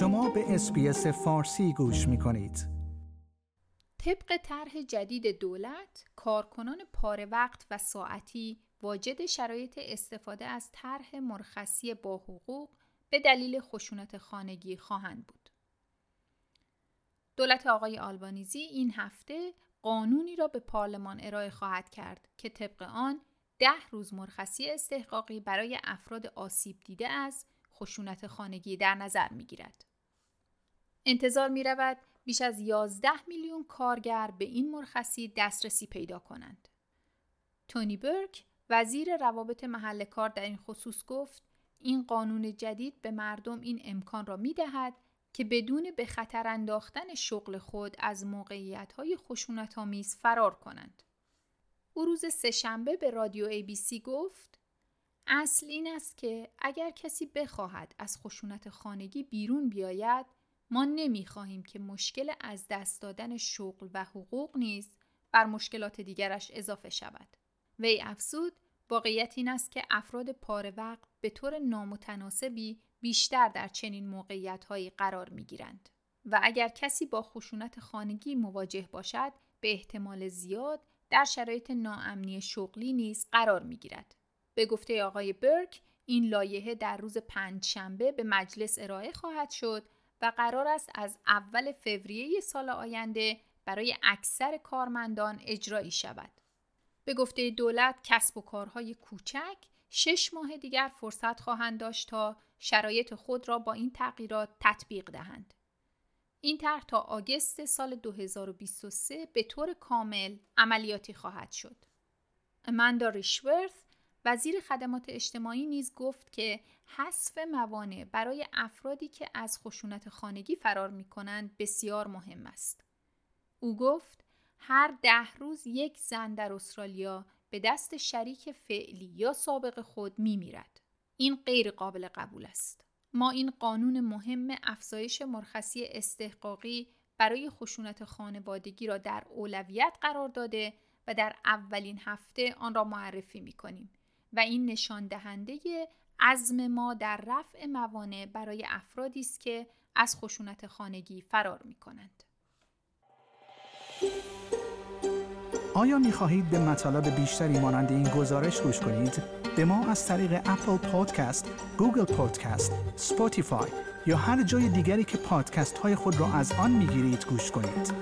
شما به اسپیس فارسی گوش می کنید. طبق طرح جدید دولت، کارکنان پاره وقت و ساعتی واجد شرایط استفاده از طرح مرخصی با حقوق به دلیل خشونت خانگی خواهند بود. دولت آقای آلبانیزی این هفته قانونی را به پارلمان ارائه خواهد کرد که طبق آن ده روز مرخصی استحقاقی برای افراد آسیب دیده از خشونت خانگی در نظر می گیرد. انتظار می رود بیش از 11 میلیون کارگر به این مرخصی دسترسی پیدا کنند. تونی برک وزیر روابط محل کار در این خصوص گفت این قانون جدید به مردم این امکان را می دهد که بدون به خطر انداختن شغل خود از موقعیت های خشونت آمیز فرار کنند. او روز سهشنبه به رادیو ABC گفت اصل این است که اگر کسی بخواهد از خشونت خانگی بیرون بیاید ما نمی خواهیم که مشکل از دست دادن شغل و حقوق نیز بر مشکلات دیگرش اضافه شود. وی افزود واقعیت این است که افراد پاره وقت به طور نامتناسبی بیشتر در چنین موقعیت هایی قرار می گیرند. و اگر کسی با خشونت خانگی مواجه باشد به احتمال زیاد در شرایط ناامنی شغلی نیز قرار می گیرد. به گفته آقای برک این لایحه در روز پنج شنبه به مجلس ارائه خواهد شد و قرار است از اول فوریه سال آینده برای اکثر کارمندان اجرایی شود. به گفته دولت کسب و کارهای کوچک شش ماه دیگر فرصت خواهند داشت تا شرایط خود را با این تغییرات تطبیق دهند. این طرح تا آگست سال 2023 به طور کامل عملیاتی خواهد شد. اماندا ریشورث وزیر خدمات اجتماعی نیز گفت که حذف موانع برای افرادی که از خشونت خانگی فرار می کنند بسیار مهم است. او گفت هر ده روز یک زن در استرالیا به دست شریک فعلی یا سابق خود می میرد. این غیر قابل قبول است. ما این قانون مهم افزایش مرخصی استحقاقی برای خشونت خانوادگی را در اولویت قرار داده و در اولین هفته آن را معرفی می کنیم و این نشان دهنده عزم ما در رفع موانع برای افرادی است که از خشونت خانگی فرار می کنند. آیا می خواهید به مطالب بیشتری مانند این گزارش گوش کنید؟ به ما از طریق Apple Podcast، Google Podcast، Spotify یا هر جای دیگری که پادکست های خود را از آن می گیرید گوش کنید.